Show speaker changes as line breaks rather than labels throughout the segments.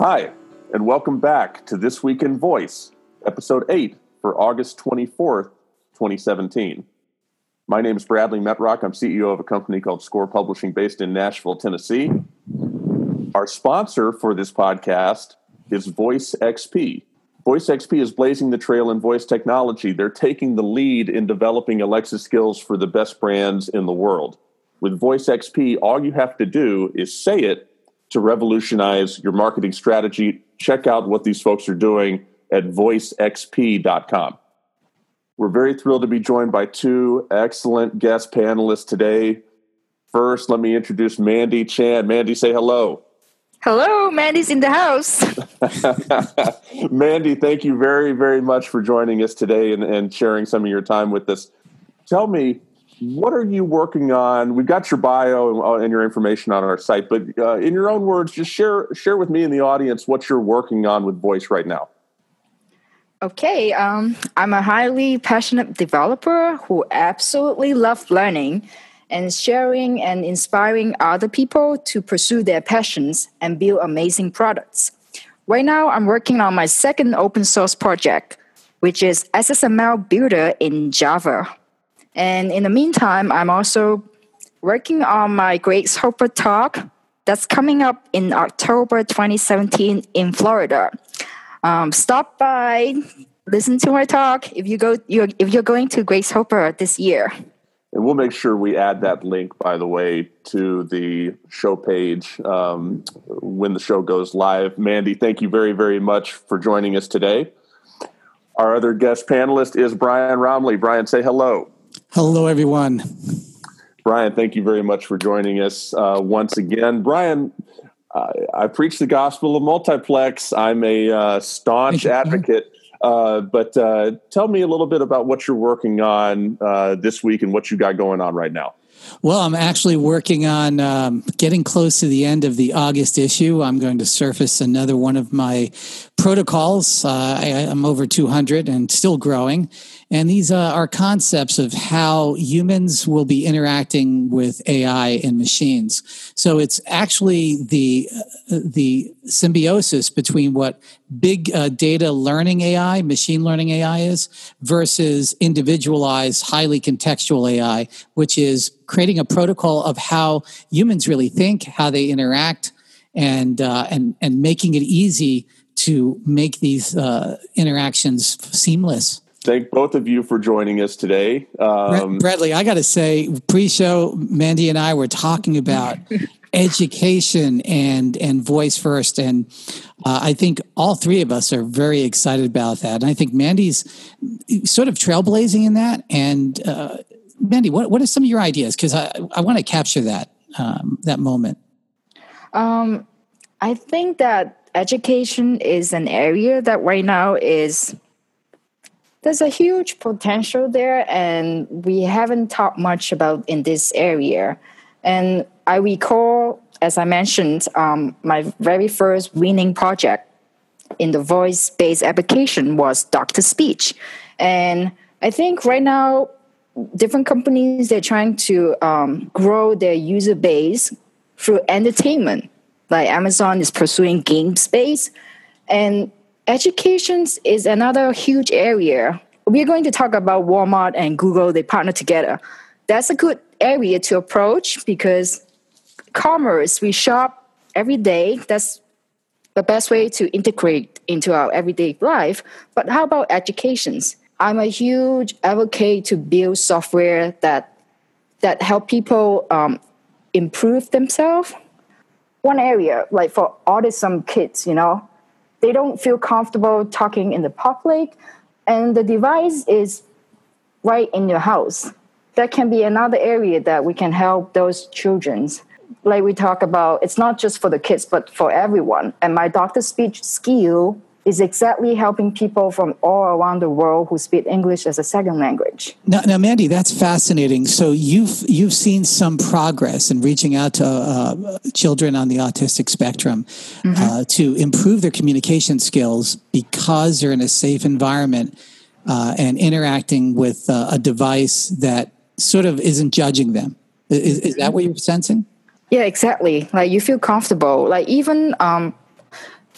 Hi, and welcome back to This Week in Voice, episode 8 for August 24th, 2017. My name is Bradley Metrock. I'm CEO of a company called Score Publishing based in Nashville, Tennessee. Our sponsor for this podcast is Voice XP. Voice XP is blazing the trail in voice technology. They're taking the lead in developing Alexa skills for the best brands in the world. With Voice XP, all you have to do is say it to revolutionize your marketing strategy. Check out what these folks are doing at voicexp.com. We're very thrilled to be joined by two excellent guest panelists today. First, let me introduce Mandy Chan. Mandy, say hello.
Hello, Mandy's in the house.
Mandy, thank you very, very much for joining us today and, and sharing some of your time with us. Tell me, what are you working on? We've got your bio and, your information on our site, but uh, in your own words, just share share with me and the audience what you're working on with Voice right now.
Okay, um, I'm a highly passionate developer who absolutely loves learning and sharing and inspiring other people to pursue their passions and build amazing products. Right now, I'm working on my second open source project, which is SSML Builder in Java. And in the meantime, I'm also working on my Grace Hopper talk that's coming up in October 2017 in Florida. Um, stop by, listen to my talk if you go. You're, if you're going to Grace Hopper this year.
And we'll make sure we add that link, by the way, to the show page um, when the show goes live. Mandy, thank you very, very much for joining us today. Our other guest panelist is Brian Roemmele. Brian, say hello.
Hello, everyone.
Brian, thank you very much for joining us uh, once again. Brian, I, I preach the gospel of multiplex. I'm a uh, staunch advocate uh, but uh, tell me a little bit about what you're working on uh, this week and what you got going on right now.
Well, I'm actually working on um, getting close to the end of the August issue. I'm going to surface another one of my protocols. Uh, I, am over 200 and still growing. And these uh, are concepts of how humans will be interacting with AI and machines. So it's actually the uh, the symbiosis between what big uh, data learning AI, machine learning AI is, versus individualized, highly contextual AI, which is creating a protocol of how humans really think, how they interact, and uh, and and making it easy to make these uh, interactions seamless
thank both of you for joining us today.
Um, Bradley, I got to say, pre-show, Mandy and I were talking about education and and voice first, and uh, I think all three of us are very excited about that. And I think Mandy's sort of trailblazing in that. And uh, Mandy, what what are some of your ideas? Because I I want to capture that um, that moment.
Um, I think that education is an area that right now is there's a huge potential there and we haven't talked much about in this area. And i recall as i mentioned um, my very first winning project in the voice-based application was dr speech. And i think right now different companies they're trying to um, grow their user base through entertainment. Like amazon is pursuing game space and education is another huge area. We're going to talk about Walmart and Google, they partner together. That's a good area to approach because commerce, we shop every day. That's the best way to integrate into our everyday life. But how about educations? I'm a huge advocate to build software that that help people um, improve themselves. One area, like for autism kids, you know, they don't feel comfortable talking in the public and the device is right in your house. That can be another area that we can help those children. Like we talk about it's not just for the kids but for everyone. And my dr speech skill is exactly helping people from all around the world who speak English as a second language.
Now, now Mandy, that's fascinating. So you've you've seen some progress in reaching out to uh, children on the autistic spectrum mm-hmm. uh, to improve their communication skills because they're in a safe environment uh, and interacting with uh, a device that sort of isn't judging them. Is, is that what you're sensing?
Yeah, exactly. Like you feel comfortable. Like even um,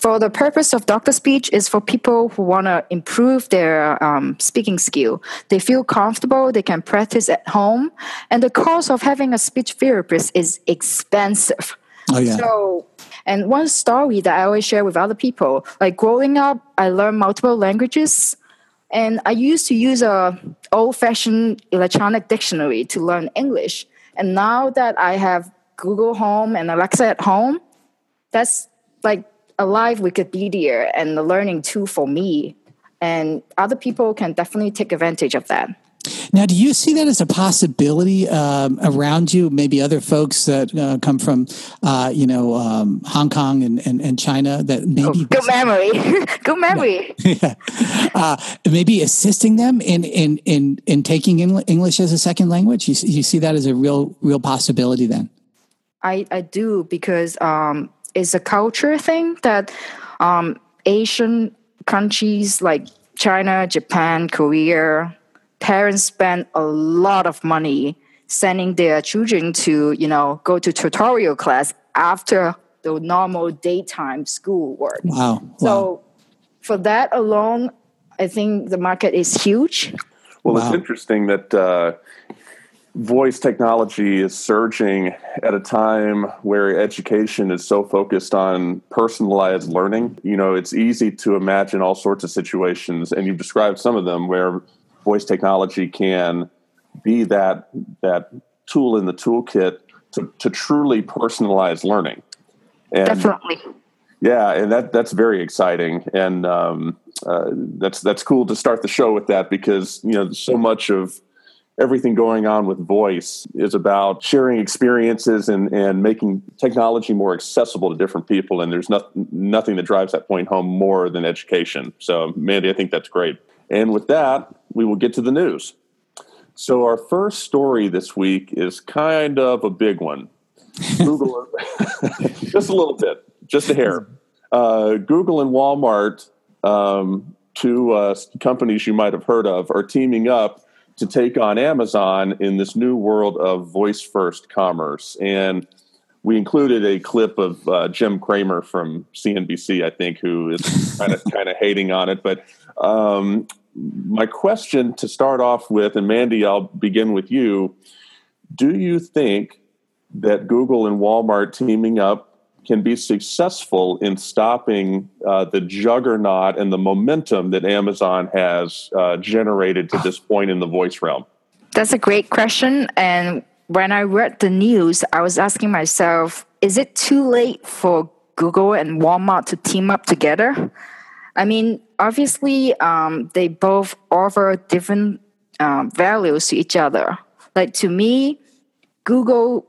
for the purpose of doctor speech is for people who want to improve their um, speaking skill. They feel comfortable they can practice at home and the cost of having a speech therapist is expensive.
Oh, yeah.
so and one story that i always share with other people like growing up i learned multiple languages and i used to use a old-fashioned electronic dictionary to learn english. And now that i have google home and alexa at home that's like a live Wikipedia and a learning tool for me. And other people can definitely take advantage of that.
Now, do you see that as a possibility um, around you? Maybe other folks that uh, come from, uh, you know, um, Hong Kong and, and, and, China that maybe oh,
good memory, good memory.
Yeah. Uh, maybe assisting them in in in in taking English as a second language. You, you see that as a real real possibility then.
I I do because um, is a culture thing that um, Asian countries like China, Japan, Korea, parents spend a lot of money sending their children to, you know, go to tutorial class after the normal daytime school work.
Wow.
So
wow.
for that alone, I think the market is huge.
Well, wow. it's interesting that uh, voice technology is surging at a time where education is so focused on personalized learning. You know, it's easy to imagine all sorts of situations, and you've described some of them where voice technology can be that that tool in the toolkit to, to truly personalize learning.
And Definitely.
Yeah, and that that's very exciting, and um, uh, that's that's cool to start the show with that because you know so much of everything going on with voice is about sharing experiences and, and making technology more accessible to different people. And there's not, nothing that drives that point home more than education. So, Mandy, I think that's great. And with that, we will get to the news. So, our first story this week is kind of a big one. Google, just a little bit, just a hair. Uh, Google and Walmart, um, two uh, companies you might have heard of, are teaming up to take on Amazon in this new world of voice first commerce. And we included a clip of uh, Jim Cramer from CNBC, I think, who is kind of kind of hating on it. But um, my question to start off with, and Mandy, I'll begin with you. Do you think that Google and Walmart teaming up can be successful in stopping uh, the juggernaut and the momentum that Amazon has uh, generated to this point in the voice realm?
That's a great question. And when I read the news, I was asking myself, is it too late for Google and Walmart to team up together? I mean, obviously, um, they both offer different um, values to each other. Like to me, Google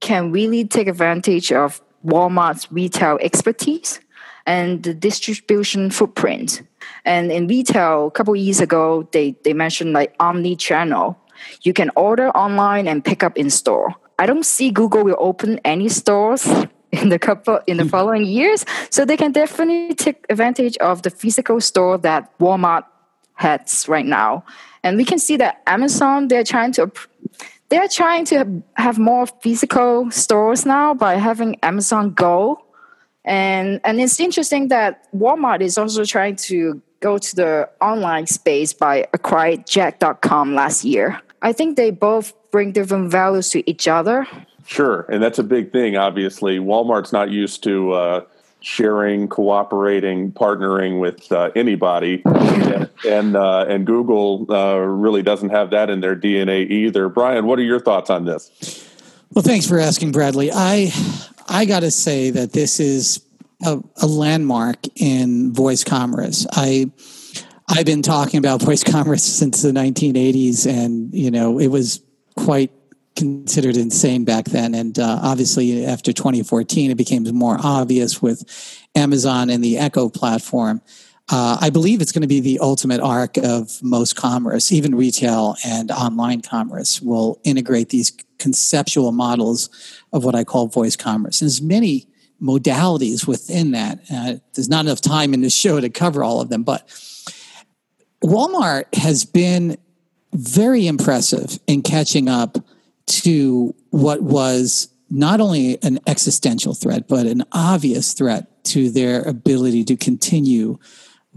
can really take advantage of Walmart's retail expertise and the distribution footprint. And in retail, a couple years ago, they, they mentioned like omni-channel. You can order online and pick up in store. I don't see Google will open any stores in the couple in the hmm. following years, so they can definitely take advantage of the physical store that Walmart has right now. And we can see that Amazon they're trying to they're trying to have more physical stores now by having Amazon Go. And, and it's interesting that Walmart is also trying to go to the online space by acquiring Jet.com last year. I think they both bring different values to each other.
Sure. And that's a big thing, obviously. Walmart's not used to uh, sharing, cooperating, partnering with uh, anybody, and and, uh, and Google uh, really doesn't have that in their DNA either. Brian, what are your thoughts on this?
Well, thanks for asking, Bradley. I I got to say that this is a, a landmark in voice commerce. I I've been talking about voice commerce since the 1980s, and you know it was quite considered insane back then. And uh, obviously, after 2014, it became more obvious with Amazon and the Echo platform. Uh, I believe it's going to be the ultimate arc of most commerce, even retail and online commerce will integrate these conceptual models of what I call voice commerce. And there's many modalities within that. Uh, there's not enough time in this show to cover all of them, but Walmart has been very impressive in catching up to what was not only an existential threat, but an obvious threat to their ability to continue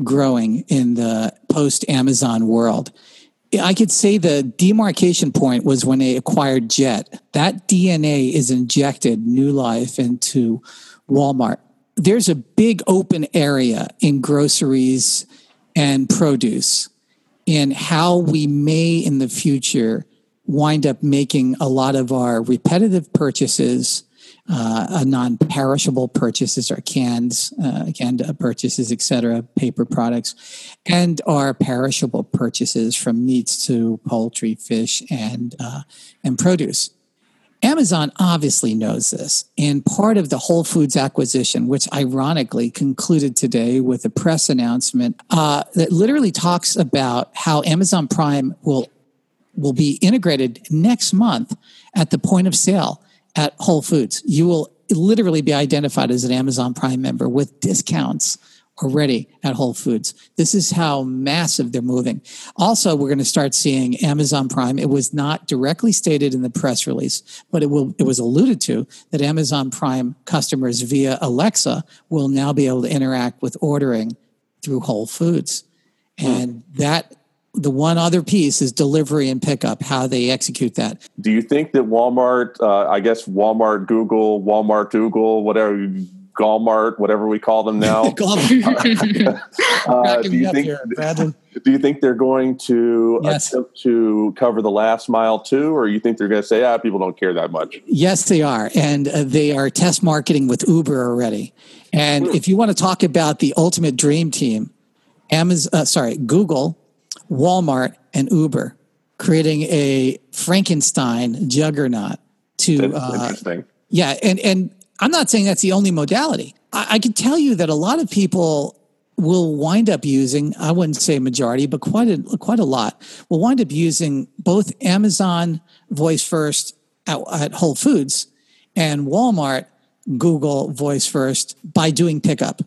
growing in the post Amazon world. I could say the demarcation point was when they acquired Jet. That DNA is injected new life into Walmart. There's a big open area in groceries and produce in how we may in the future wind up making a lot of our repetitive purchases uh, non-perishable purchases or cans, uh, canned purchases, etc., paper products, and our perishable purchases from meats to poultry, fish, and uh, and produce. Amazon obviously knows this, and part of the Whole Foods acquisition, which ironically concluded today with a press announcement uh, that literally talks about how Amazon Prime will will be integrated next month at the point of sale at Whole Foods. You will literally be identified as an Amazon Prime member with discounts already at Whole Foods. This is how massive they're moving. Also, we're going to start seeing Amazon Prime. It was not directly stated in the press release, but it will it was alluded to that Amazon Prime customers via Alexa will now be able to interact with ordering through Whole Foods. And that the one other piece is delivery and pickup, how they execute that.
Do you think that Walmart, uh, I guess Walmart, Google, Walmart, Google, whatever, Walmart, whatever we call them now, uh, do, you think, here, do you think they're going to yes. attempt to cover the last mile too, or you think they're going to say, ah, people don't care that much?
Yes, they are. And uh, they are test marketing with Uber already. And hmm. if you want to talk about the ultimate dream team, Amazon, uh, sorry, Google, Walmart, and Uber, creating a Frankenstein juggernaut. To
uh, interesting.
Yeah, and and I'm not saying that's the only modality. I, I can tell you that a lot of people will wind up using I wouldn't say majority, but quite a quite a lot will wind up using both Amazon Voice First at, at Whole Foods and Walmart Google Voice First by doing pickup.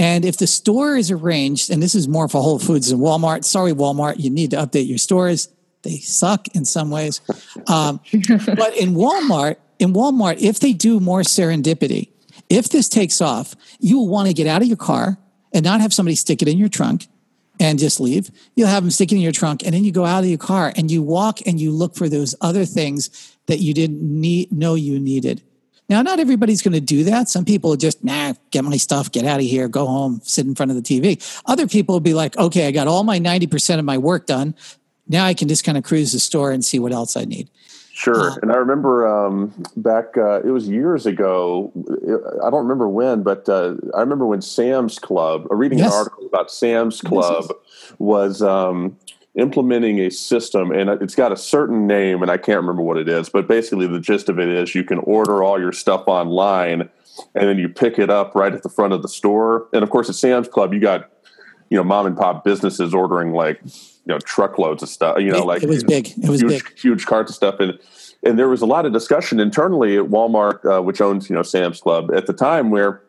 And if the store is arranged, and this is more for Whole Foods and Walmart, sorry, Walmart, you need to update your stores. They suck in some ways. Um, but in Walmart, in Walmart, if they do more serendipity, if this takes off, you will want to get out of your car and not have somebody stick it in your trunk and just leave. You'll have them stick it in your trunk, and then you go out of your car and you walk and you look for those other things that you didn't need, know you needed. Now, not everybody's going to do that. Some people just, nah, get my stuff, get out of here, go home, sit in front of the TV. Other people will be like, okay, I got all my 90% of my work done. Now I can just kind of cruise the store and see what else I need.
Sure. Uh, and I remember um, back, uh, it was years ago. I don't remember when, but uh, I remember when Sam's Club, uh, reading yes. an article about Sam's Club, was um, implementing a system and it's got a certain name and I can't remember what it is, but basically the gist of it is you can order all your stuff online and then you pick it up right at the front of the store. And of course at Sam's Club you got you know mom and pop businesses ordering like you know truckloads of stuff, you know like
it was big. It was
huge,
big.
huge carts of stuff and and there was a lot of discussion internally at Walmart uh, which owns you know Sam's Club at the time where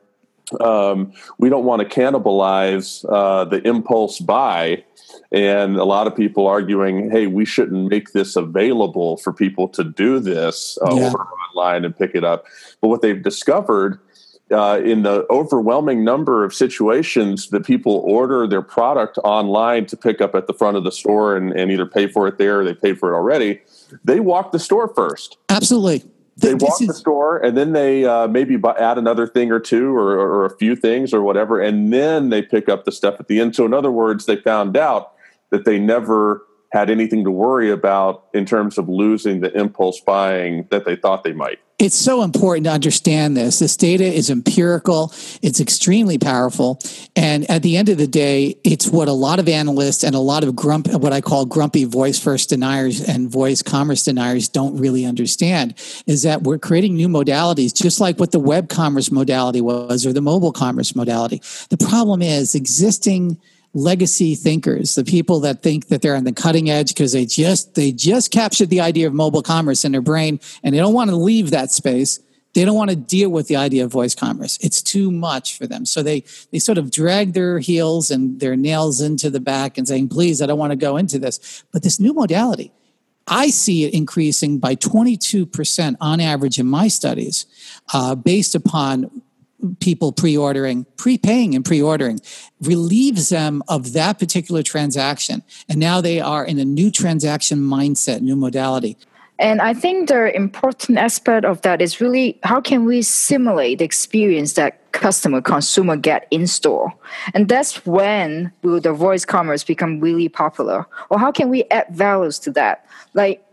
um, we don't want to cannibalize uh, the impulse buy and a lot of people arguing, hey, we shouldn't make this available for people to do this uh, yeah. order online and pick it up. But what they've discovered uh, in the overwhelming number of situations that people order their product online to pick up at the front of the store and, and either pay for it there or they paid for it already, they walk the store first.
Absolutely.
They walk is- the store and then they uh, maybe add another thing or two or, or, a few things or whatever, and then they pick up the stuff at the end. So, in other words, they found out that they never had anything to worry about in terms of losing the impulse buying that they thought they might.
It's so important to understand this. This data is empirical, it's extremely powerful. And at the end of the day, it's what a lot of analysts and a lot of grump, what I call grumpy voice first deniers and voice commerce deniers don't really understand is that we're creating new modalities, just like what the web commerce modality was or the mobile commerce modality. The problem is existing legacy thinkers, the people that think that they're on the cutting edge because they just they just captured the idea of mobile commerce in their brain and they don't want to leave that space. They don't want to deal with the idea of voice commerce. It's too much for them. So they they sort of drag their heels and their nails into the back and saying, "Please, I don't want to go into this." But this new modality, I see it increasing by 22% on average in my studies, uh, based upon people pre-ordering, prepaying and pre-ordering relieves them of that particular transaction. And now they are in a new transaction mindset, new modality.
And I think the important aspect of that is really how can we simulate the experience that customer consumer get in store, and that's when will the voice commerce become really popular, or how can we add values to that? Like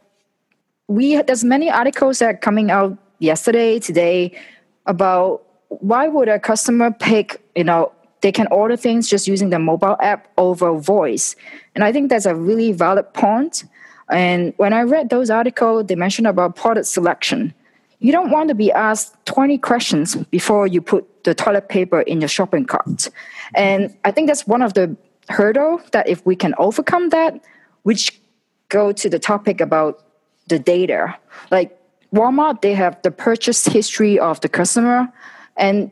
we there's many articles that are coming out yesterday, today about why would a customer pick you know they can order things just using the mobile app over voice, and I think that's a really valid point. and when I read those articles, they mentioned about product selection. You don't want to be asked 20 questions before you put the toilet paper in your shopping cart. And I think that's one of the hurdle that if we can overcome that, which go to the topic about the data. Like Walmart, they have the purchase history of the customer, and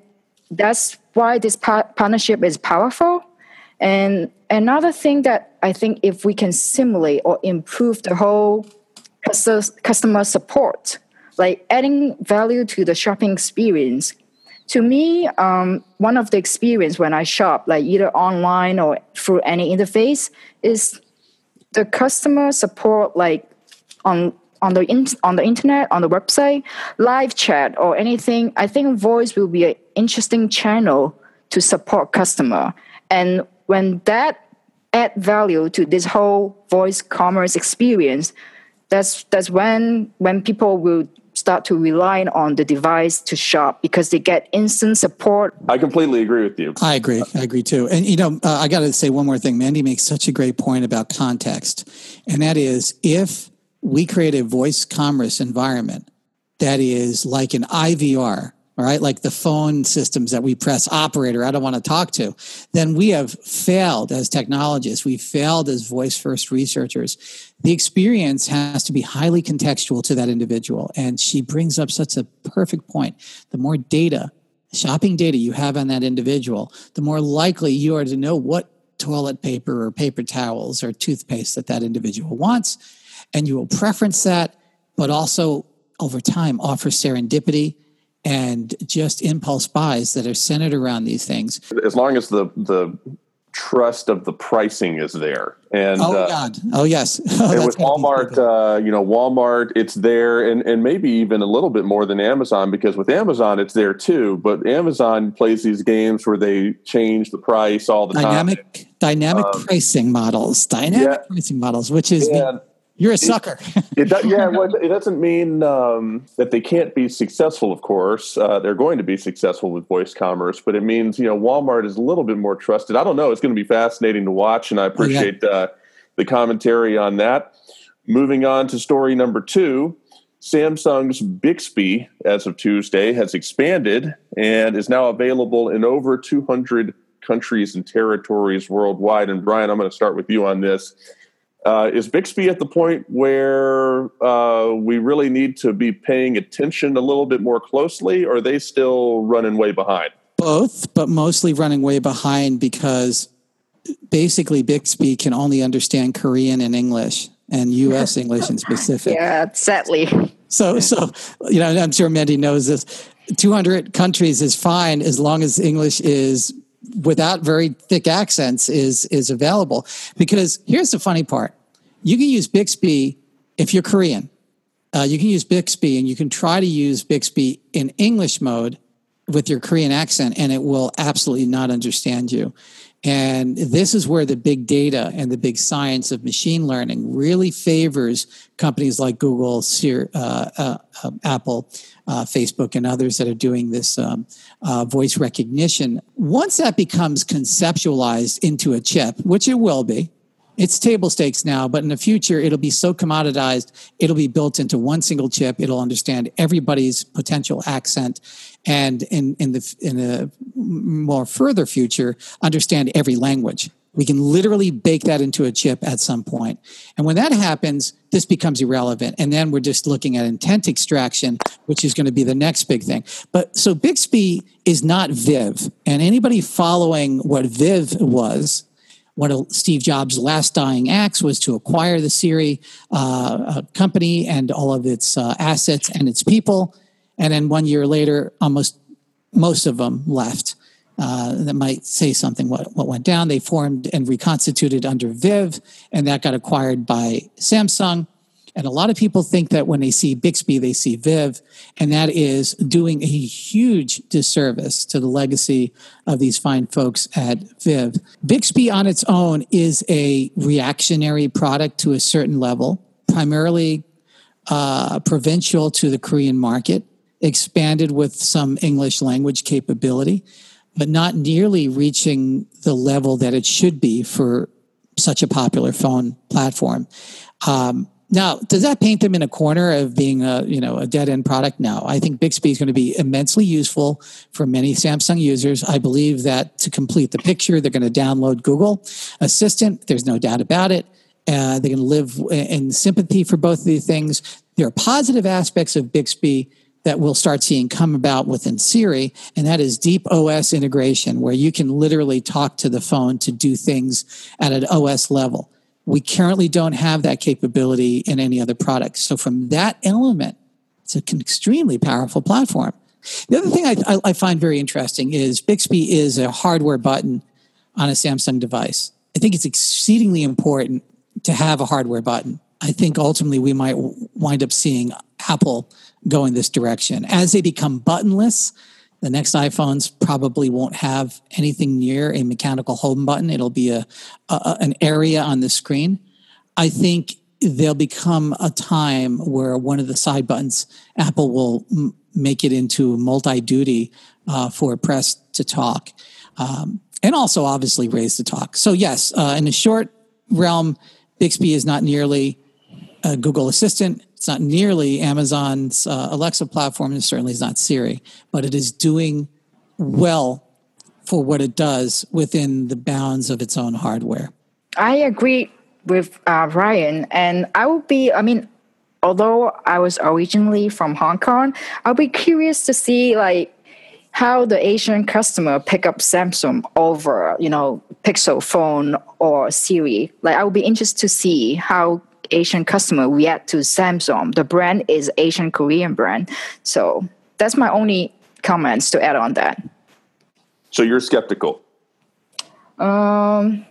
that's why this par- partnership is powerful. And another thing that I think if we can simulate or improve the whole customer support, like adding value to the shopping experience. To me, um, one of the experience when I shop, like either online or through any interface, is the customer support, like on on the in, on the internet, on the website, live chat or anything. I think voice will be an interesting channel to support customer. And when that add value to this whole voice commerce experience, that's that's when when people will start to rely on the device to shop because they get instant support.
I completely agree with you.
I agree. I agree too. And you know, uh, I got to say one more thing. Mandy makes such a great point about context, and that is if we create a voice commerce environment that is like an IVR all right, like the phone systems that we press operator, I don't want to talk to, then we have failed as technologists. We've failed as voice first researchers. The experience has to be highly contextual to that individual. And she brings up such a perfect point. The more data, shopping data you have on that individual, the more likely you are to know what toilet paper or paper towels or toothpaste that that individual wants. And you will preference that, but also over time offer serendipity and just impulse buys that are centered around these things.
As long as the the trust of the pricing is there. And
oh uh, God, oh yes. Oh,
and with Walmart, uh, you know, Walmart, it's there, and and maybe even a little bit more than Amazon because with Amazon, it's there too. But Amazon plays these games where they change the price all the
dynamic,
time.
Dynamic um, pricing models, dynamic yeah, pricing models, which is. And, you're a sucker.
it, it, yeah, well, it doesn't mean um, that they can't be successful. Of course, uh, they're going to be successful with voice commerce, but it means you know Walmart is a little bit more trusted. I don't know. It's going to be fascinating to watch, and I appreciate yeah. uh, the commentary on that. Moving on to story number two. Samsung's Bixby, as of Tuesday, has expanded and is now available in over 200 countries and territories worldwide. And Brian, I'm going to start with you on this. Uh, is Bixby at the point where uh, we really need to be paying attention a little bit more closely, or are they still running way behind?
Both, but mostly running way behind because basically Bixby can only understand Korean and English and U.S. English in specific.
Yeah, sadly.
So, so you know, I'm sure Mandy knows this. 200 countries is fine as long as English is without very thick accents is is available. Because here's the funny part: you can use Bixby if you're Korean. Uh, you can use Bixby, and you can try to use Bixby in English mode with your Korean accent, and it will absolutely not understand you. And this is where the big data and the big science of machine learning really favors companies like Google, Sear, uh, uh, uh, Apple, uh, Facebook, and others that are doing this um, uh, voice recognition. Once that becomes conceptualized into a chip, which it will be, it's table stakes now, but in the future, it'll be so commoditized, it'll be built into one single chip. It'll understand everybody's potential accent, and in in the in a more further future, understand every language. We can literally bake that into a chip at some point. And when that happens, this becomes irrelevant. And then we're just looking at intent extraction, which is going to be the next big thing. But so Bixby is not Viv. And anybody following what Viv was, of Steve Jobs' last dying acts was to acquire the Siri uh, company and all of its uh, assets and its people. And then one year later, almost most of them left. Uh, that might say something what, what went down. They formed and reconstituted under Viv, and that got acquired by Samsung. And a lot of people think that when they see Bixby, they see Viv, and that is doing a huge disservice to the legacy of these fine folks at Viv. Bixby on its own is a reactionary product to a certain level, primarily uh, provincial to the Korean market, expanded with some English language capability, but not nearly reaching the level that it should be for such a popular phone platform. Um, now, does that paint them in a corner of being a you know a dead end product? No, I think Bixby is going to be immensely useful for many Samsung users. I believe that to complete the picture, they're going to download Google Assistant. There's no doubt about it. Uh, going to live in sympathy for both of these things. There are positive aspects of Bixby that we'll start seeing come about within Siri, and that is deep OS integration, where you can literally talk to the phone to do things at an OS level. We currently don't have that capability in any other product. So, from that element, it's an extremely powerful platform. The other thing I, I, find very interesting is Bixby is a hardware button on a Samsung device. I think it's exceedingly important to have a hardware button. I think ultimately we might wind up seeing Apple going this direction. As they become buttonless, the next iPhones probably won't have anything near a mechanical home button. It'll be a, a an area on the screen. I think there'll become a time where one of the side buttons, Apple will m- make it into multi-duty uh, for press to talk, um, and also obviously raise to talk. So yes, uh, in a short realm, Bixby is not nearly a Google Assistant. It's not nearly Amazon's uh, Alexa platform, and certainly is not Siri, but it is doing well for what it does within the bounds of its own hardware.
I agree with uh, Ryan, and I would be, I mean, although I was originally from Hong Kong, I'll be curious to see like how the Asian customer pick up Samsung over, you know, Pixel phone or Siri. Like I would be interested to see how Asian customer react to Samsung. The brand is Asian Korean brand. So that's my only comments to add on that.
So you're skeptical.
Um,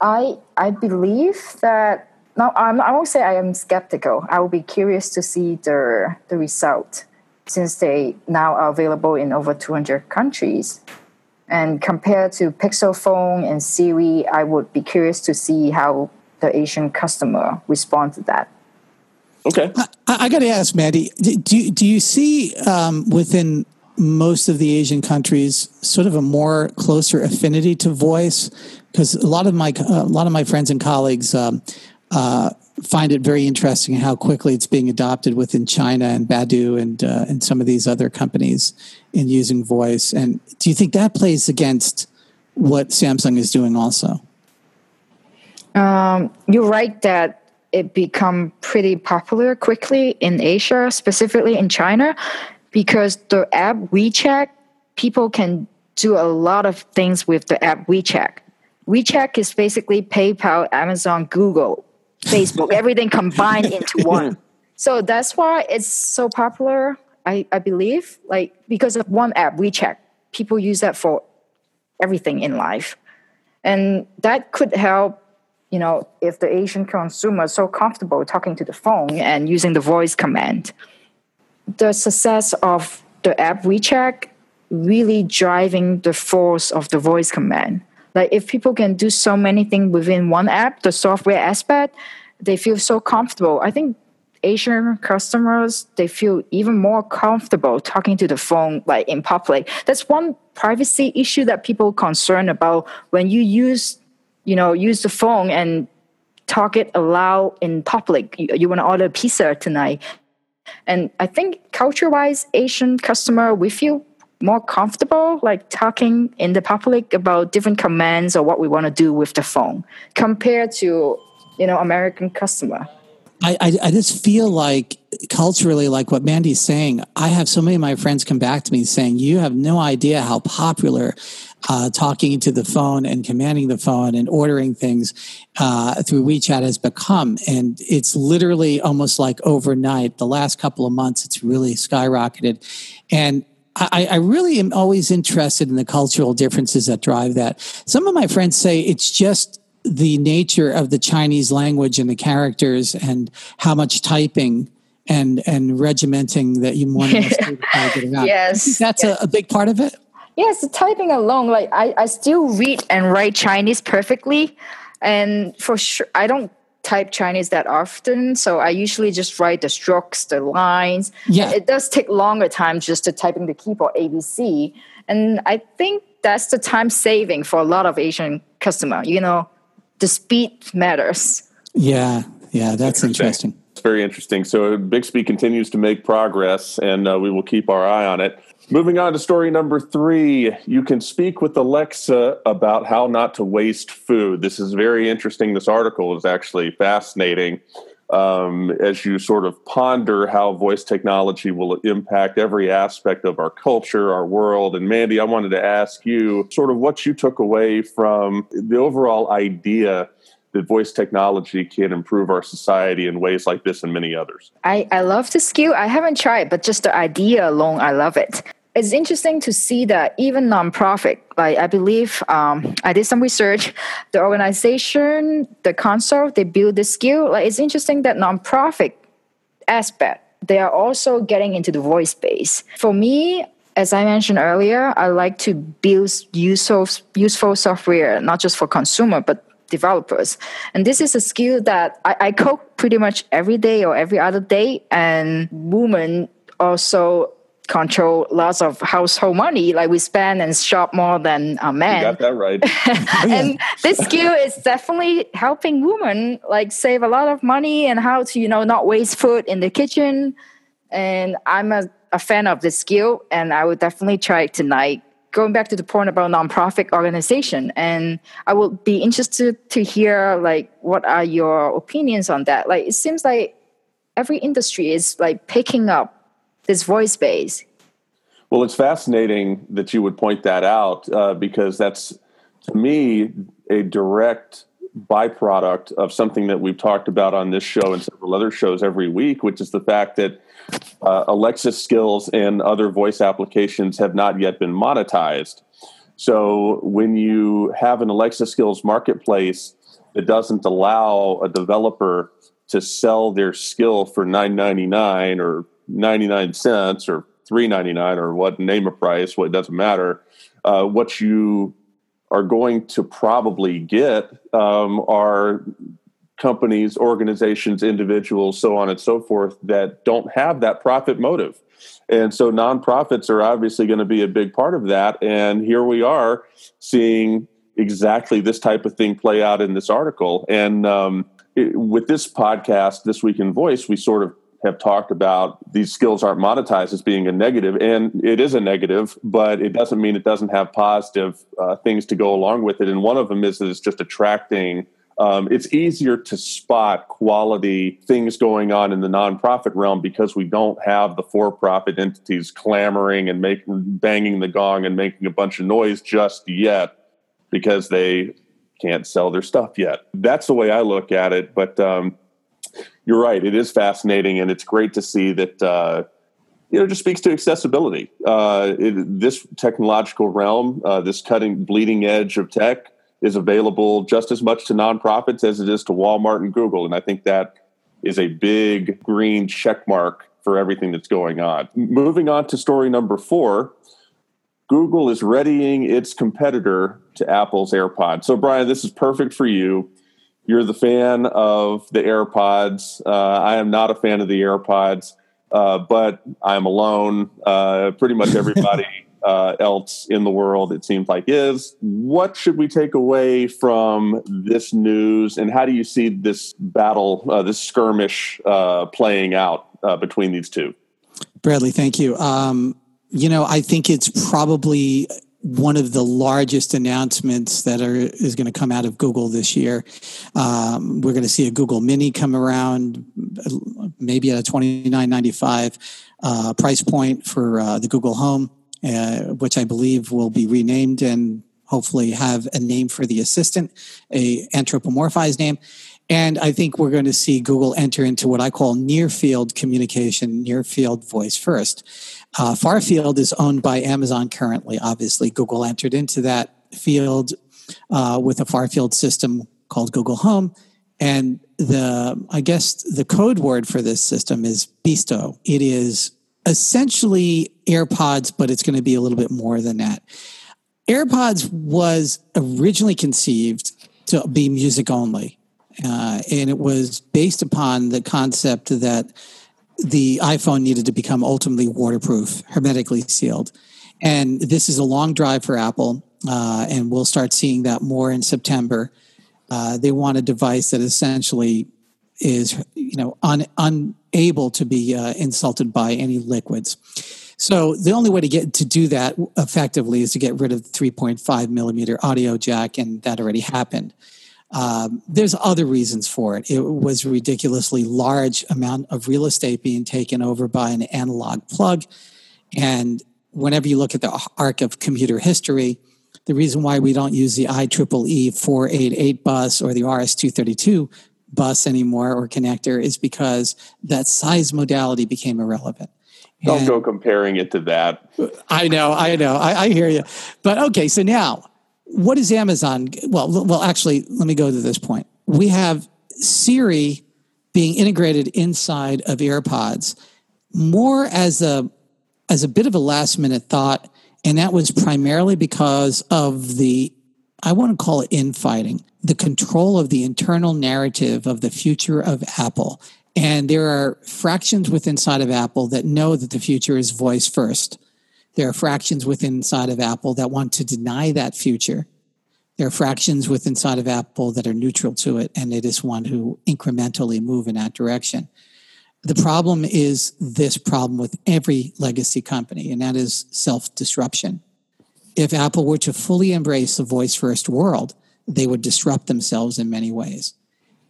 I I believe that no, I'm, I won't say I am skeptical. I will be curious to see the the result since they now are available in over 200 countries. And compared to Pixel phone and Siri, I would be curious to see how the Asian customer respond to that.
Okay.
I, I got to ask, Maddie, do, do you see um, within most of the Asian countries sort of a more closer affinity to voice? Because a lot of my a lot of my friends and colleagues um, uh, find it very interesting how quickly it's being adopted within China and Baidu and uh, and some of these other companies in using voice. And do you think that plays against what Samsung is doing also?
Um, you're right that it become pretty popular quickly in Asia, specifically in China, because the app WeChat, people can do a lot of things with the app WeChat. WeChat is basically PayPal, Amazon, Google, Facebook, everything combined into one. So that's why it's so popular, I, I believe, like because of one app, WeChat. People use that for everything in life. And that could help you know, if the Asian consumer is so comfortable talking to the phone and using the voice command, the success of the app WeChat really driving the force of the voice command. Like if people can do so many things within one app, the software aspect, they feel so comfortable. I think Asian customers they feel even more comfortable talking to the phone like in public. That's one privacy issue that people concern about when you use you know, use the phone and talk it aloud in public. You, you want to order pizza tonight. And I think culture-wise, Asian customer, we feel more comfortable like talking in the public about different commands or what we want to do with the phone compared to, you know, American customer.
I, I, I, just feel like culturally, like what Mandy's saying, I have so many of my friends come back to me saying, You have no idea how popular uh, talking to the phone and commanding the phone and ordering things uh, through WeChat has become. And it's literally almost like overnight. The last couple of months, it's really skyrocketed. And I, I, really am always interested in the cultural differences that drive that. Some of my friends say it's just the nature of the Chinese language and the characters and how much typing and and regimenting that you want to get
around. yes,
that's
yes.
A, a, big part of it.
Yes, typing alone, like I, I still read and write Chinese perfectly, and for sure I don't type Chinese that often, so I usually just write the strokes, the lines.
Yeah,
it does take longer time just to typing the keyboard ABC, and I think that's the time saving for a lot of Asian customer. You know, the speed matters.
Yeah, yeah, that's interesting.
It's very interesting. So Bixby continues to make progress, and uh, we will keep our eye on it. Moving on to story number three, you can speak with Alexa about how not to waste food. This is very interesting. This article is actually fascinating um, as you sort of ponder how voice technology will impact every aspect of our culture, our world. And Mandy, I wanted to ask you sort of what you took away from the overall idea that voice technology can improve our society in ways like this and many others.
I, I love the skill. I haven't tried, but just the idea alone, I love it it's interesting to see that even nonprofit, like I believe, um, I did some research. The organization, the console, they build the skill. Like it's interesting that nonprofit aspect, they are also getting into the voice space. For me, as I mentioned earlier, I like to build useful useful software, not just for consumer, but developers. And this is a skill that I, I code pretty much every day or every other day. And women also control lots of household money. Like we spend and shop more than a man.
You got that right.
and this skill is definitely helping women like save a lot of money and how to you know not waste food in the kitchen. And I'm a, a fan of this skill, and I would definitely try it tonight. Going back to the point about nonprofit organization, and I would be interested to hear like what are your opinions on that. Like it seems like every industry is like picking up this voice base.
Well, it's fascinating that you would point that out uh, because that's, to me, a direct byproduct of something that we've talked about on this show and several other shows every week, which is the fact that uh, Alexa skills and other voice applications have not yet been monetized. So when you have an Alexa skills marketplace that doesn't allow a developer to sell their skill for nine ninety nine or 99 cents or 3.99 or what name a price what doesn't matter uh, what you are going to probably get um, are companies organizations individuals so on and so forth that don't have that profit motive and so nonprofits are obviously going to be a big part of that and here we are seeing exactly this type of thing play out in this article and um, it, with this podcast this week in voice we sort of have talked about these skills aren't monetized as being a negative, and it is a negative, but it doesn't mean it doesn't have positive uh, things to go along with it. And one of them is, that it's just attracting. Um, it's easier to spot quality things going on in the nonprofit realm because we don't have the for-profit entities clamoring and making banging the gong and making a bunch of noise just yet because they can't sell their stuff yet. That's the way I look at it. But um, you're right. It is fascinating, and it's great to see that. Uh, you know, just speaks to accessibility. Uh, it, this technological realm, uh, this cutting, bleeding edge of tech, is available just as much to nonprofits as it is to Walmart and Google, and I think that is a big green check mark for everything that's going on. Moving on to story number four. Google is readying its competitor to Apple's AirPods. So, Brian, this is perfect for you you're the fan of the AirPods. Uh, I am not a fan of the AirPods, uh, but I'm alone. Uh, pretty much everybody uh, else in the world, it seems like, is. What should we take away from this news, and how do you see this battle, uh, this skirmish uh, playing out between these two?
Bradley, thank you. Um, you know, I think it's probably one of the largest announcements that are is going to come out of Google this year. Um, we're going to see a Google Mini come around, maybe at a twenty nine ninety five uh, price point for uh, the Google Home, uh, which I believe will be renamed and hopefully have a name for the assistant, a anthropomorphized name. And I think we're going to see Google enter into what I call near field communication, near field voice first. Uh, far field is owned by Amazon currently. Obviously, Google entered into that field uh, with a far field system called Google Home. And the, I guess, the code word for this system is Bisto. It is essentially AirPods, but it's going to be a little bit more than that. AirPods was originally conceived to be music only. Uh, and it was based upon the concept that the iPhone needed to become ultimately waterproof, hermetically sealed. And this is a long drive for Apple, uh, and we'll start seeing that more in September. Uh, they want a device that essentially is, you know, un, unable to be uh, insulted by any liquids. So the only way to get to do that effectively is to get rid of the 3.5 millimeter audio jack, and that already happened. Um, there's other reasons for it. It was a ridiculously large amount of real estate being taken over by an analog plug, and whenever you look at the arc of computer history, the reason why we don't use the IEEE 488 bus or the RS232 bus anymore or connector is because that size modality became irrelevant.
Don't go comparing it to that.
I know, I know, I, I, hear you. But okay, so now, what is Amazon? Well, well, actually, let me go to this point. We have Siri being integrated inside of AirPods more as a as a bit of a last minute thought, and that was primarily because of the I want to call it infighting, the control of the internal narrative of the future of Apple and there are fractions within inside of Apple that know that the future is voice first. There are fractions within inside of Apple that want to deny that future. There are fractions within inside of Apple that are neutral to it, and it is one who incrementally move in that direction. The problem is this problem with every legacy company, and that is self disruption. If Apple were to fully embrace the voice first world, they would disrupt themselves in many ways.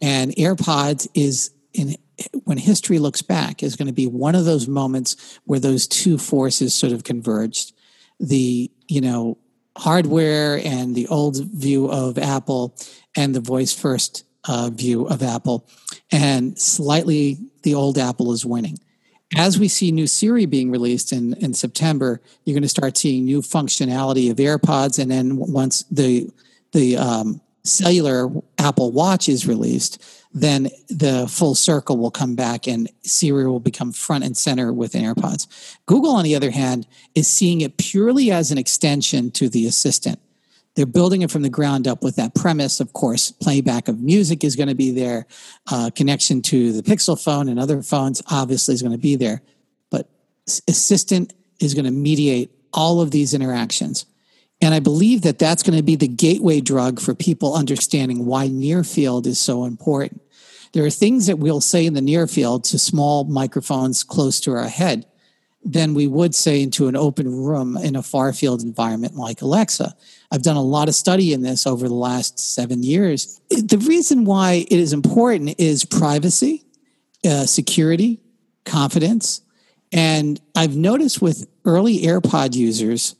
And AirPods is in when history looks back is going to be one of those moments where those two forces sort of converged. The you know hardware and the old view of apple and the voice first uh, view of apple. And slightly the old apple is winning. As we see new siri being released in, in september you're going to start seeing new functionality of airpods. And then once the the um, cellular apple watch is released then the full circle will come back and Siri will become front and center within AirPods. Google, on the other hand, is seeing it purely as an extension to the assistant. They're building it from the ground up with that premise. Of course, playback of music is going to be there. Uh, connection to the Pixel phone and other phones obviously is going to be there. But Assistant is going to mediate all of these interactions. And I believe that that's going to be the gateway drug for people understanding why near field is so important. There are things that we'll say in the near field to small microphones close to our head than we would say into an open room in a far field environment like Alexa. I've done a lot of study in this over the last seven years. The reason why it is important is privacy, uh, security, confidence. And I've noticed with early AirPod users,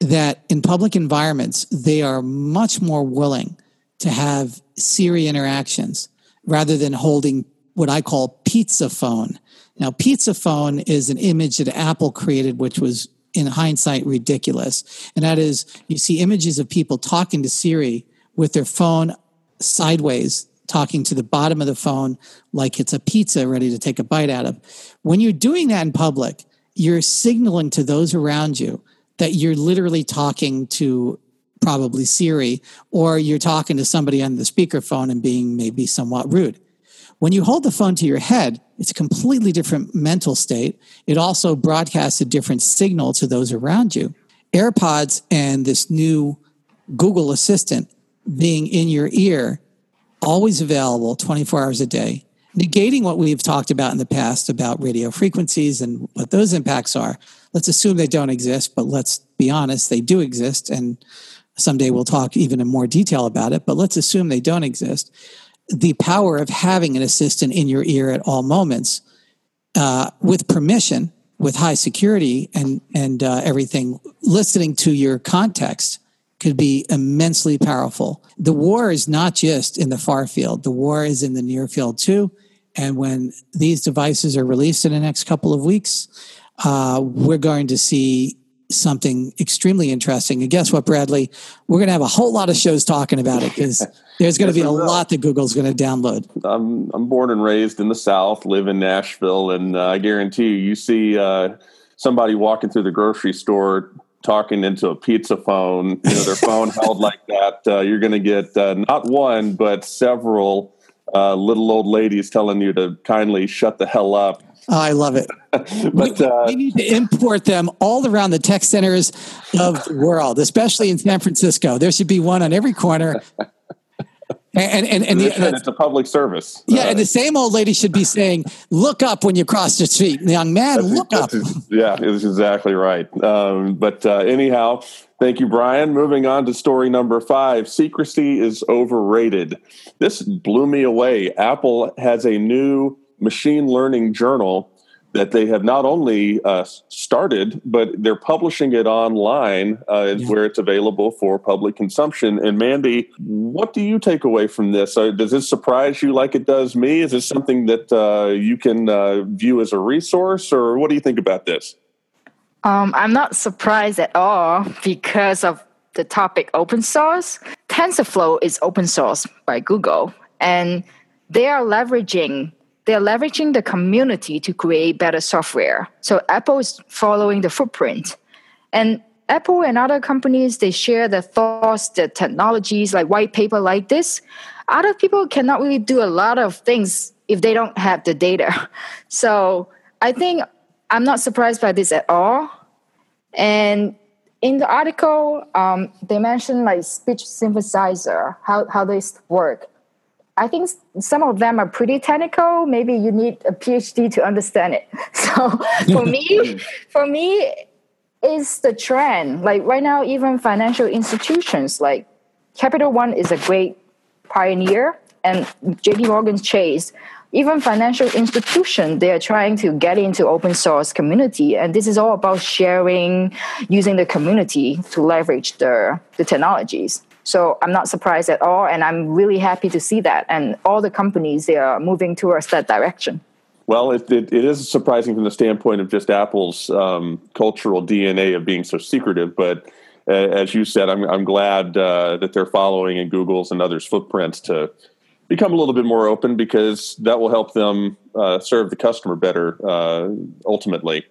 that in public environments, they are much more willing to have Siri interactions rather than holding what I call pizza phone. Now, pizza phone is an image that Apple created, which was in hindsight ridiculous. And that is, you see images of people talking to Siri with their phone sideways, talking to the bottom of the phone like it's a pizza ready to take a bite out of. When you're doing that in public, you're signaling to those around you that you're literally talking to probably Siri, or you're talking to somebody on the speakerphone and being maybe somewhat rude. When you hold the phone to your head, it's a completely different mental state. It also broadcasts a different signal to those around you. AirPods and this new Google Assistant being in your ear, always available 24 hours a day, negating what we've talked about in the past about radio frequencies and what those impacts are let's assume they don't exist, but let's be honest, they do exist. And someday we'll talk even in more detail about it, but let's assume they don't exist. The power of having an assistant in your ear at all moments uh, with permission, with high security and, and uh, everything, listening to your context could be immensely powerful. The war is not just in the far field, the war is in the near field too. And when these devices are released in the next couple of weeks, uh, we're going to see something extremely interesting. And guess what, Bradley? We're going to have a whole lot of shows talking about it because there's going to be a lot that Google's going to download.
I'm I'm born and raised in the South, live in Nashville, and uh, I guarantee you, you see uh, somebody walking through the grocery store talking into a pizza phone, you know, their phone held like that. Uh, you're going to get uh, not one but several uh, little old ladies telling you to kindly shut the hell up
I love it.
but
we,
uh,
we, need to import them all around the tech centers of the world, especially in San Francisco. There should be one on every corner. And and, and
the, it's a public service.
Yeah, uh, and the same old lady should be saying, "Look up when you cross the street, young man. Look up."
yeah, it's exactly right. Um, but uh, anyhow, thank you, Brian. Moving on to story number five: secrecy is overrated. This blew me away. Apple has a new machine learning journal that they have not only uh, started, but they're publishing it online uh, yeah. where it's available for public consumption. And Mandy, what do you take away from this? Uh, does this surprise you like it does me? Is this something that uh, you can uh, view as a resource, or what do you think about this?
Um, I'm not surprised at all because of the topic open source. TensorFlow is open source by Google, and they are leveraging they're leveraging the community to create better software. So Apple is following the footprint. And Apple and other companies, they share their thoughts, their technologies, like white paper like this. Other people cannot really do a lot of things if they don't have the data. So I think I'm not surprised by this at all. And in the article, um, they mentioned like speech synthesizer, how, how they work. I think some of them are pretty technical. Maybe you need a PhD to understand it. So for me, for me, it's the trend. Like right now, even financial institutions like Capital One is a great pioneer, and J.P. Morgan Chase, even financial institutions, they are trying to get into open source community, and this is all about sharing, using the community to leverage the the technologies. So I'm not surprised at all, and I'm really happy to see that. And all the companies they are moving towards that direction.
Well, it, it, it is surprising from the standpoint of just Apple's um, cultural DNA of being so secretive, but uh, as you said, I'm, I'm glad uh, that they're following in Google's and others' footprints to become a little bit more open because that will help them uh, serve the customer better uh, ultimately.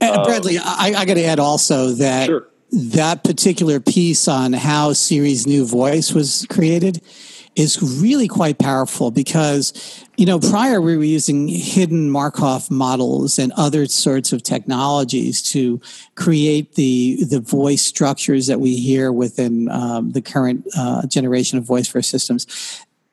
And Bradley, I, I got to add also that sure that particular piece on how Siri's new voice was created is really quite powerful because you know prior we were using hidden markov models and other sorts of technologies to create the the voice structures that we hear within um, the current uh, generation of voice for systems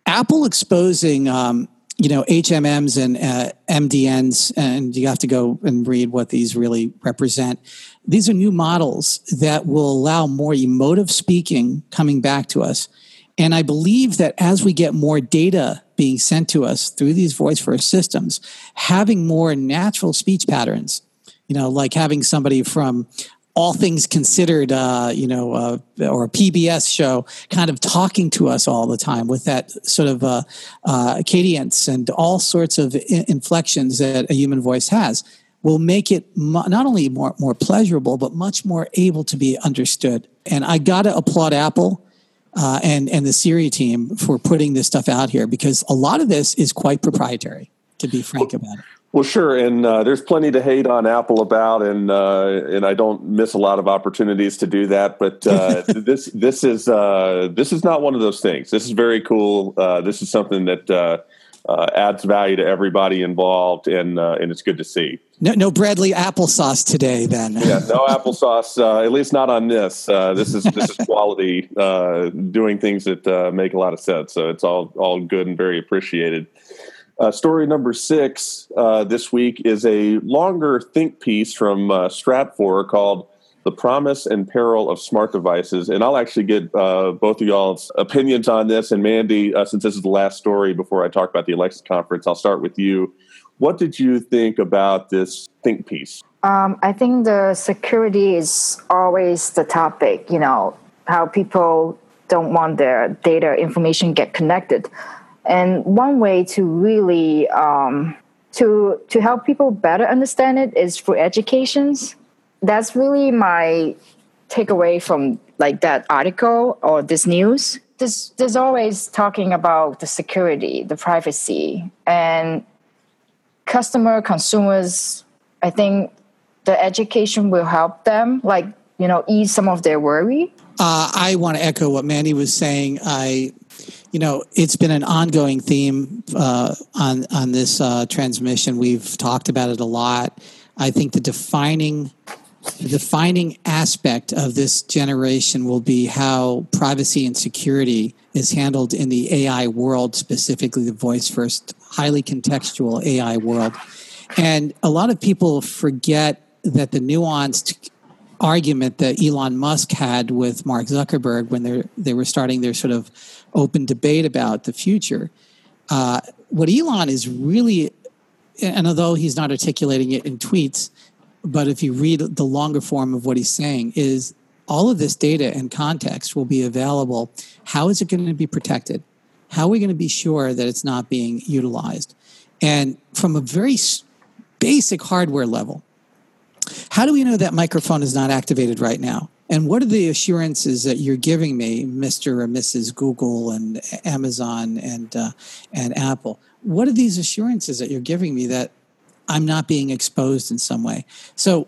apple exposing um, you know HMMs and uh, MDNs, and you have to go and read what these really represent. These are new models that will allow more emotive speaking coming back to us. And I believe that as we get more data being sent to us through these voice first systems, having more natural speech patterns, you know, like having somebody from all things considered, uh, you know, uh, or a PBS show, kind of talking to us all the time with that sort of uh, uh, cadence and all sorts of inflections that a human voice has, will make it not only more more pleasurable but much more able to be understood. And I got to applaud Apple. Uh, and and the Siri team for putting this stuff out here because a lot of this is quite proprietary, to be frank about it.
Well, sure, and uh, there's plenty to hate on Apple about, and uh, and I don't miss a lot of opportunities to do that. But uh, this this is uh, this is not one of those things. This is very cool. Uh, this is something that uh, adds value to everybody involved, and and it's good to see.
No, no Bradley applesauce today, then.
yeah, no applesauce. at least not on this. this is this is quality, doing things that make a lot of sense. So it's all all good and very appreciated. Uh, story number six uh, this week is a longer think piece from uh, Stratfor called The Promise and Peril of Smart Devices. And I'll actually get uh, both of y'all's opinions on this. And Mandy, uh, since this is the last story before I talk about the Alexa conference, I'll start with you. What did you think about this think piece?
Um, I think the security is always the topic. You know, how people don't want their data information get connected. And one way to really um, to to help people better understand it is through educations. That's really my takeaway from like that article or this news. There's there's always talking about the security, the privacy, and customer consumers. I think the education will help them, like you know, ease some of their worry.
Uh, I want to echo what Mandy was saying. I you know, it's been an ongoing theme uh, on on this uh, transmission. We've talked about it a lot. I think the defining the defining aspect of this generation will be how privacy and security is handled in the AI world, specifically the voice first, highly contextual AI world. And a lot of people forget that the nuanced argument that Elon Musk had with Mark Zuckerberg when they were starting their sort of open debate about the future. Uh, what Elon is really, and although he's not articulating it in tweets, but if you read the longer form of what he's saying, is all of this data and context will be available. How is it going to be protected? How are we going to be sure that it's not being utilized? And from a very basic hardware level, how do we know that microphone is not activated right now? And what are the assurances that you're giving me, Mr. or Mrs. Google and Amazon and uh, and Apple? What are these assurances that you're giving me that I'm not being exposed in some way? So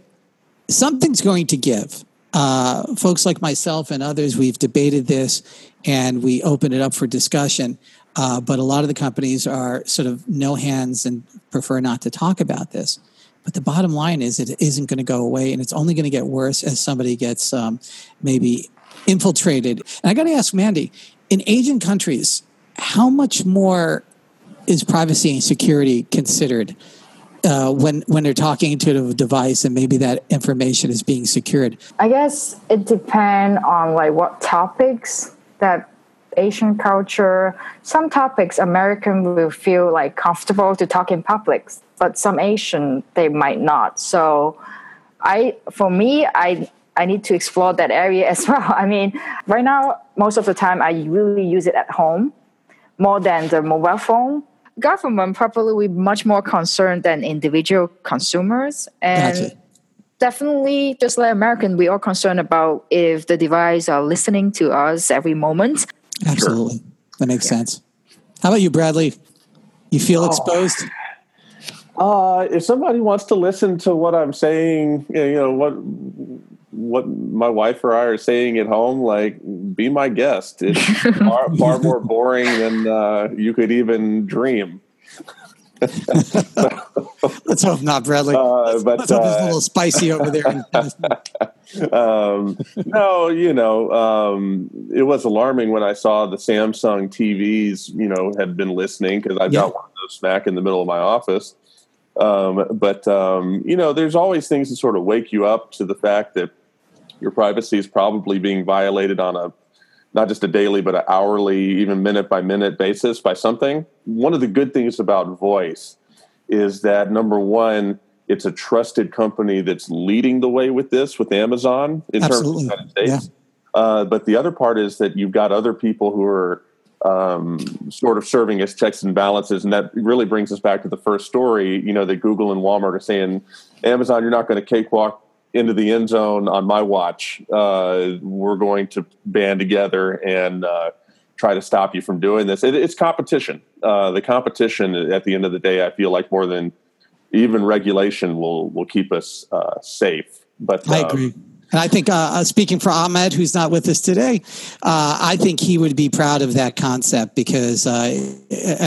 something's going to give. Uh, folks like myself and others, we've debated this and we open it up for discussion. Uh, but a lot of the companies are sort of no hands and prefer not to talk about this. But the bottom line is, it isn't going to go away, and it's only going to get worse as somebody gets um, maybe infiltrated. And I got to ask Mandy, in Asian countries, how much more is privacy and security considered uh, when when they're talking to a device and maybe that information is being secured?
I guess it depends on like what topics that Asian culture. Some topics American will feel like comfortable to talk in public but some Asian they might not. So I for me I I need to explore that area as well. I mean, right now most of the time I really use it at home more than the mobile phone. Government probably much more concerned than individual consumers and gotcha. Definitely just like American, we are concerned about if the device are listening to us every moment.
Absolutely. Sure. That makes yeah. sense. How about you, Bradley? You feel oh. exposed?
Uh, if somebody wants to listen to what I'm saying, you know what what my wife or I are saying at home, like be my guest. It's far, far more boring than uh, you could even dream.
Let's hope not, Bradley. Uh, but, let's hope it's a little uh, spicy over there.
um, no, you know, um, it was alarming when I saw the Samsung TVs, you know, had been listening because I've yeah. got one of those smack in the middle of my office. Um, but um, you know, there's always things that sort of wake you up to the fact that your privacy is probably being violated on a not just a daily but an hourly, even minute by minute basis by something. One of the good things about voice is that number one, it's a trusted company that's leading the way with this with Amazon in Absolutely. terms of the United States. Yeah. Uh, but the other part is that you've got other people who are um, sort of serving as checks and balances. And that really brings us back to the first story, you know, that Google and Walmart are saying, Amazon, you're not going to cakewalk into the end zone on my watch. Uh, we're going to band together and uh, try to stop you from doing this. It, it's competition. Uh, the competition, at the end of the day, I feel like more than even regulation will will keep us uh, safe. But
I agree. And I think, uh, uh, speaking for Ahmed, who's not with us today, uh, I think he would be proud of that concept because uh,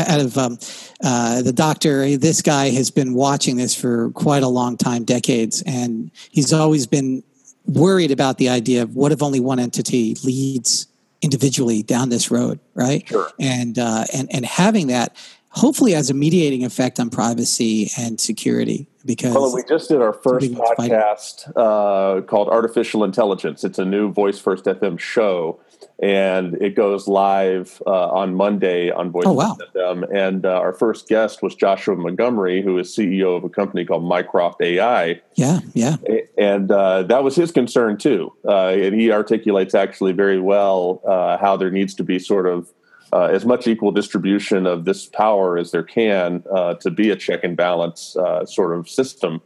out of um, uh, the doctor, this guy has been watching this for quite a long time, decades, and he's always been worried about the idea of what if only one entity leads individually down this road, right?
Sure.
And uh, and and having that hopefully has a mediating effect on privacy and security because
well, we just did our first podcast uh, called artificial intelligence it's a new voice first fm show and it goes live uh, on Monday on Voice
oh, wow.
FM. And uh, our first guest was Joshua Montgomery, who is CEO of a company called Mycroft AI.
Yeah, yeah.
And uh, that was his concern too. Uh, and he articulates actually very well uh, how there needs to be sort of uh, as much equal distribution of this power as there can to be a check and balance sort of system.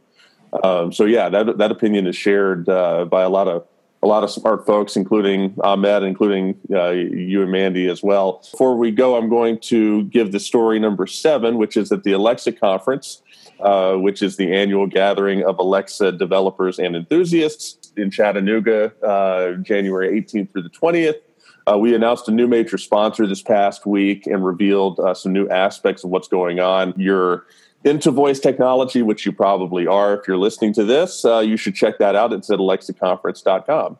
Um, so yeah, that that opinion is shared by a lot of a lot of smart folks, including Ahmed, including uh, you and Mandy as well. Before we go, I'm going to give the story number seven, which is at the Alexa conference, uh, which is the annual gathering of Alexa developers and enthusiasts in Chattanooga, uh, January 18th through the 20th. Uh, we announced a new major sponsor this past week and revealed uh, some new aspects of what's going on. You're into voice technology, which you probably are if you're listening to this, uh, you should check that out. It's at alexaconference.com.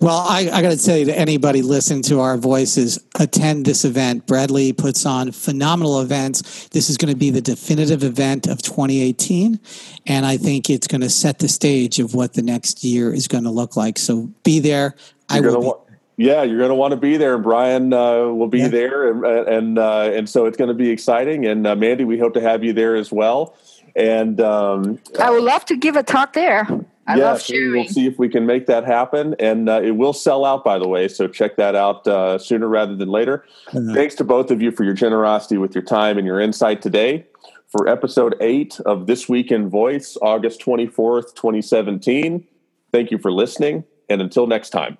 Well, I, I got to tell you to anybody listening to our voices, attend this event. Bradley puts on phenomenal events. This is going to be the definitive event of 2018, and I think it's going to set the stage of what the next year is going to look like. So be there.
You're I will. Wa- yeah, you're going to want to be there. Brian uh, will be yeah. there, and and uh, and so it's going to be exciting. And uh, Mandy, we hope to have you there as well. And um,
I would love to give a talk there. I
yeah,
love sharing.
We'll see if we can make that happen, and uh, it will sell out, by the way. So check that out uh, sooner rather than later. Mm-hmm. Thanks to both of you for your generosity with your time and your insight today. For episode eight of This Week in Voice, August twenty fourth, twenty seventeen. Thank you for listening, and until next time.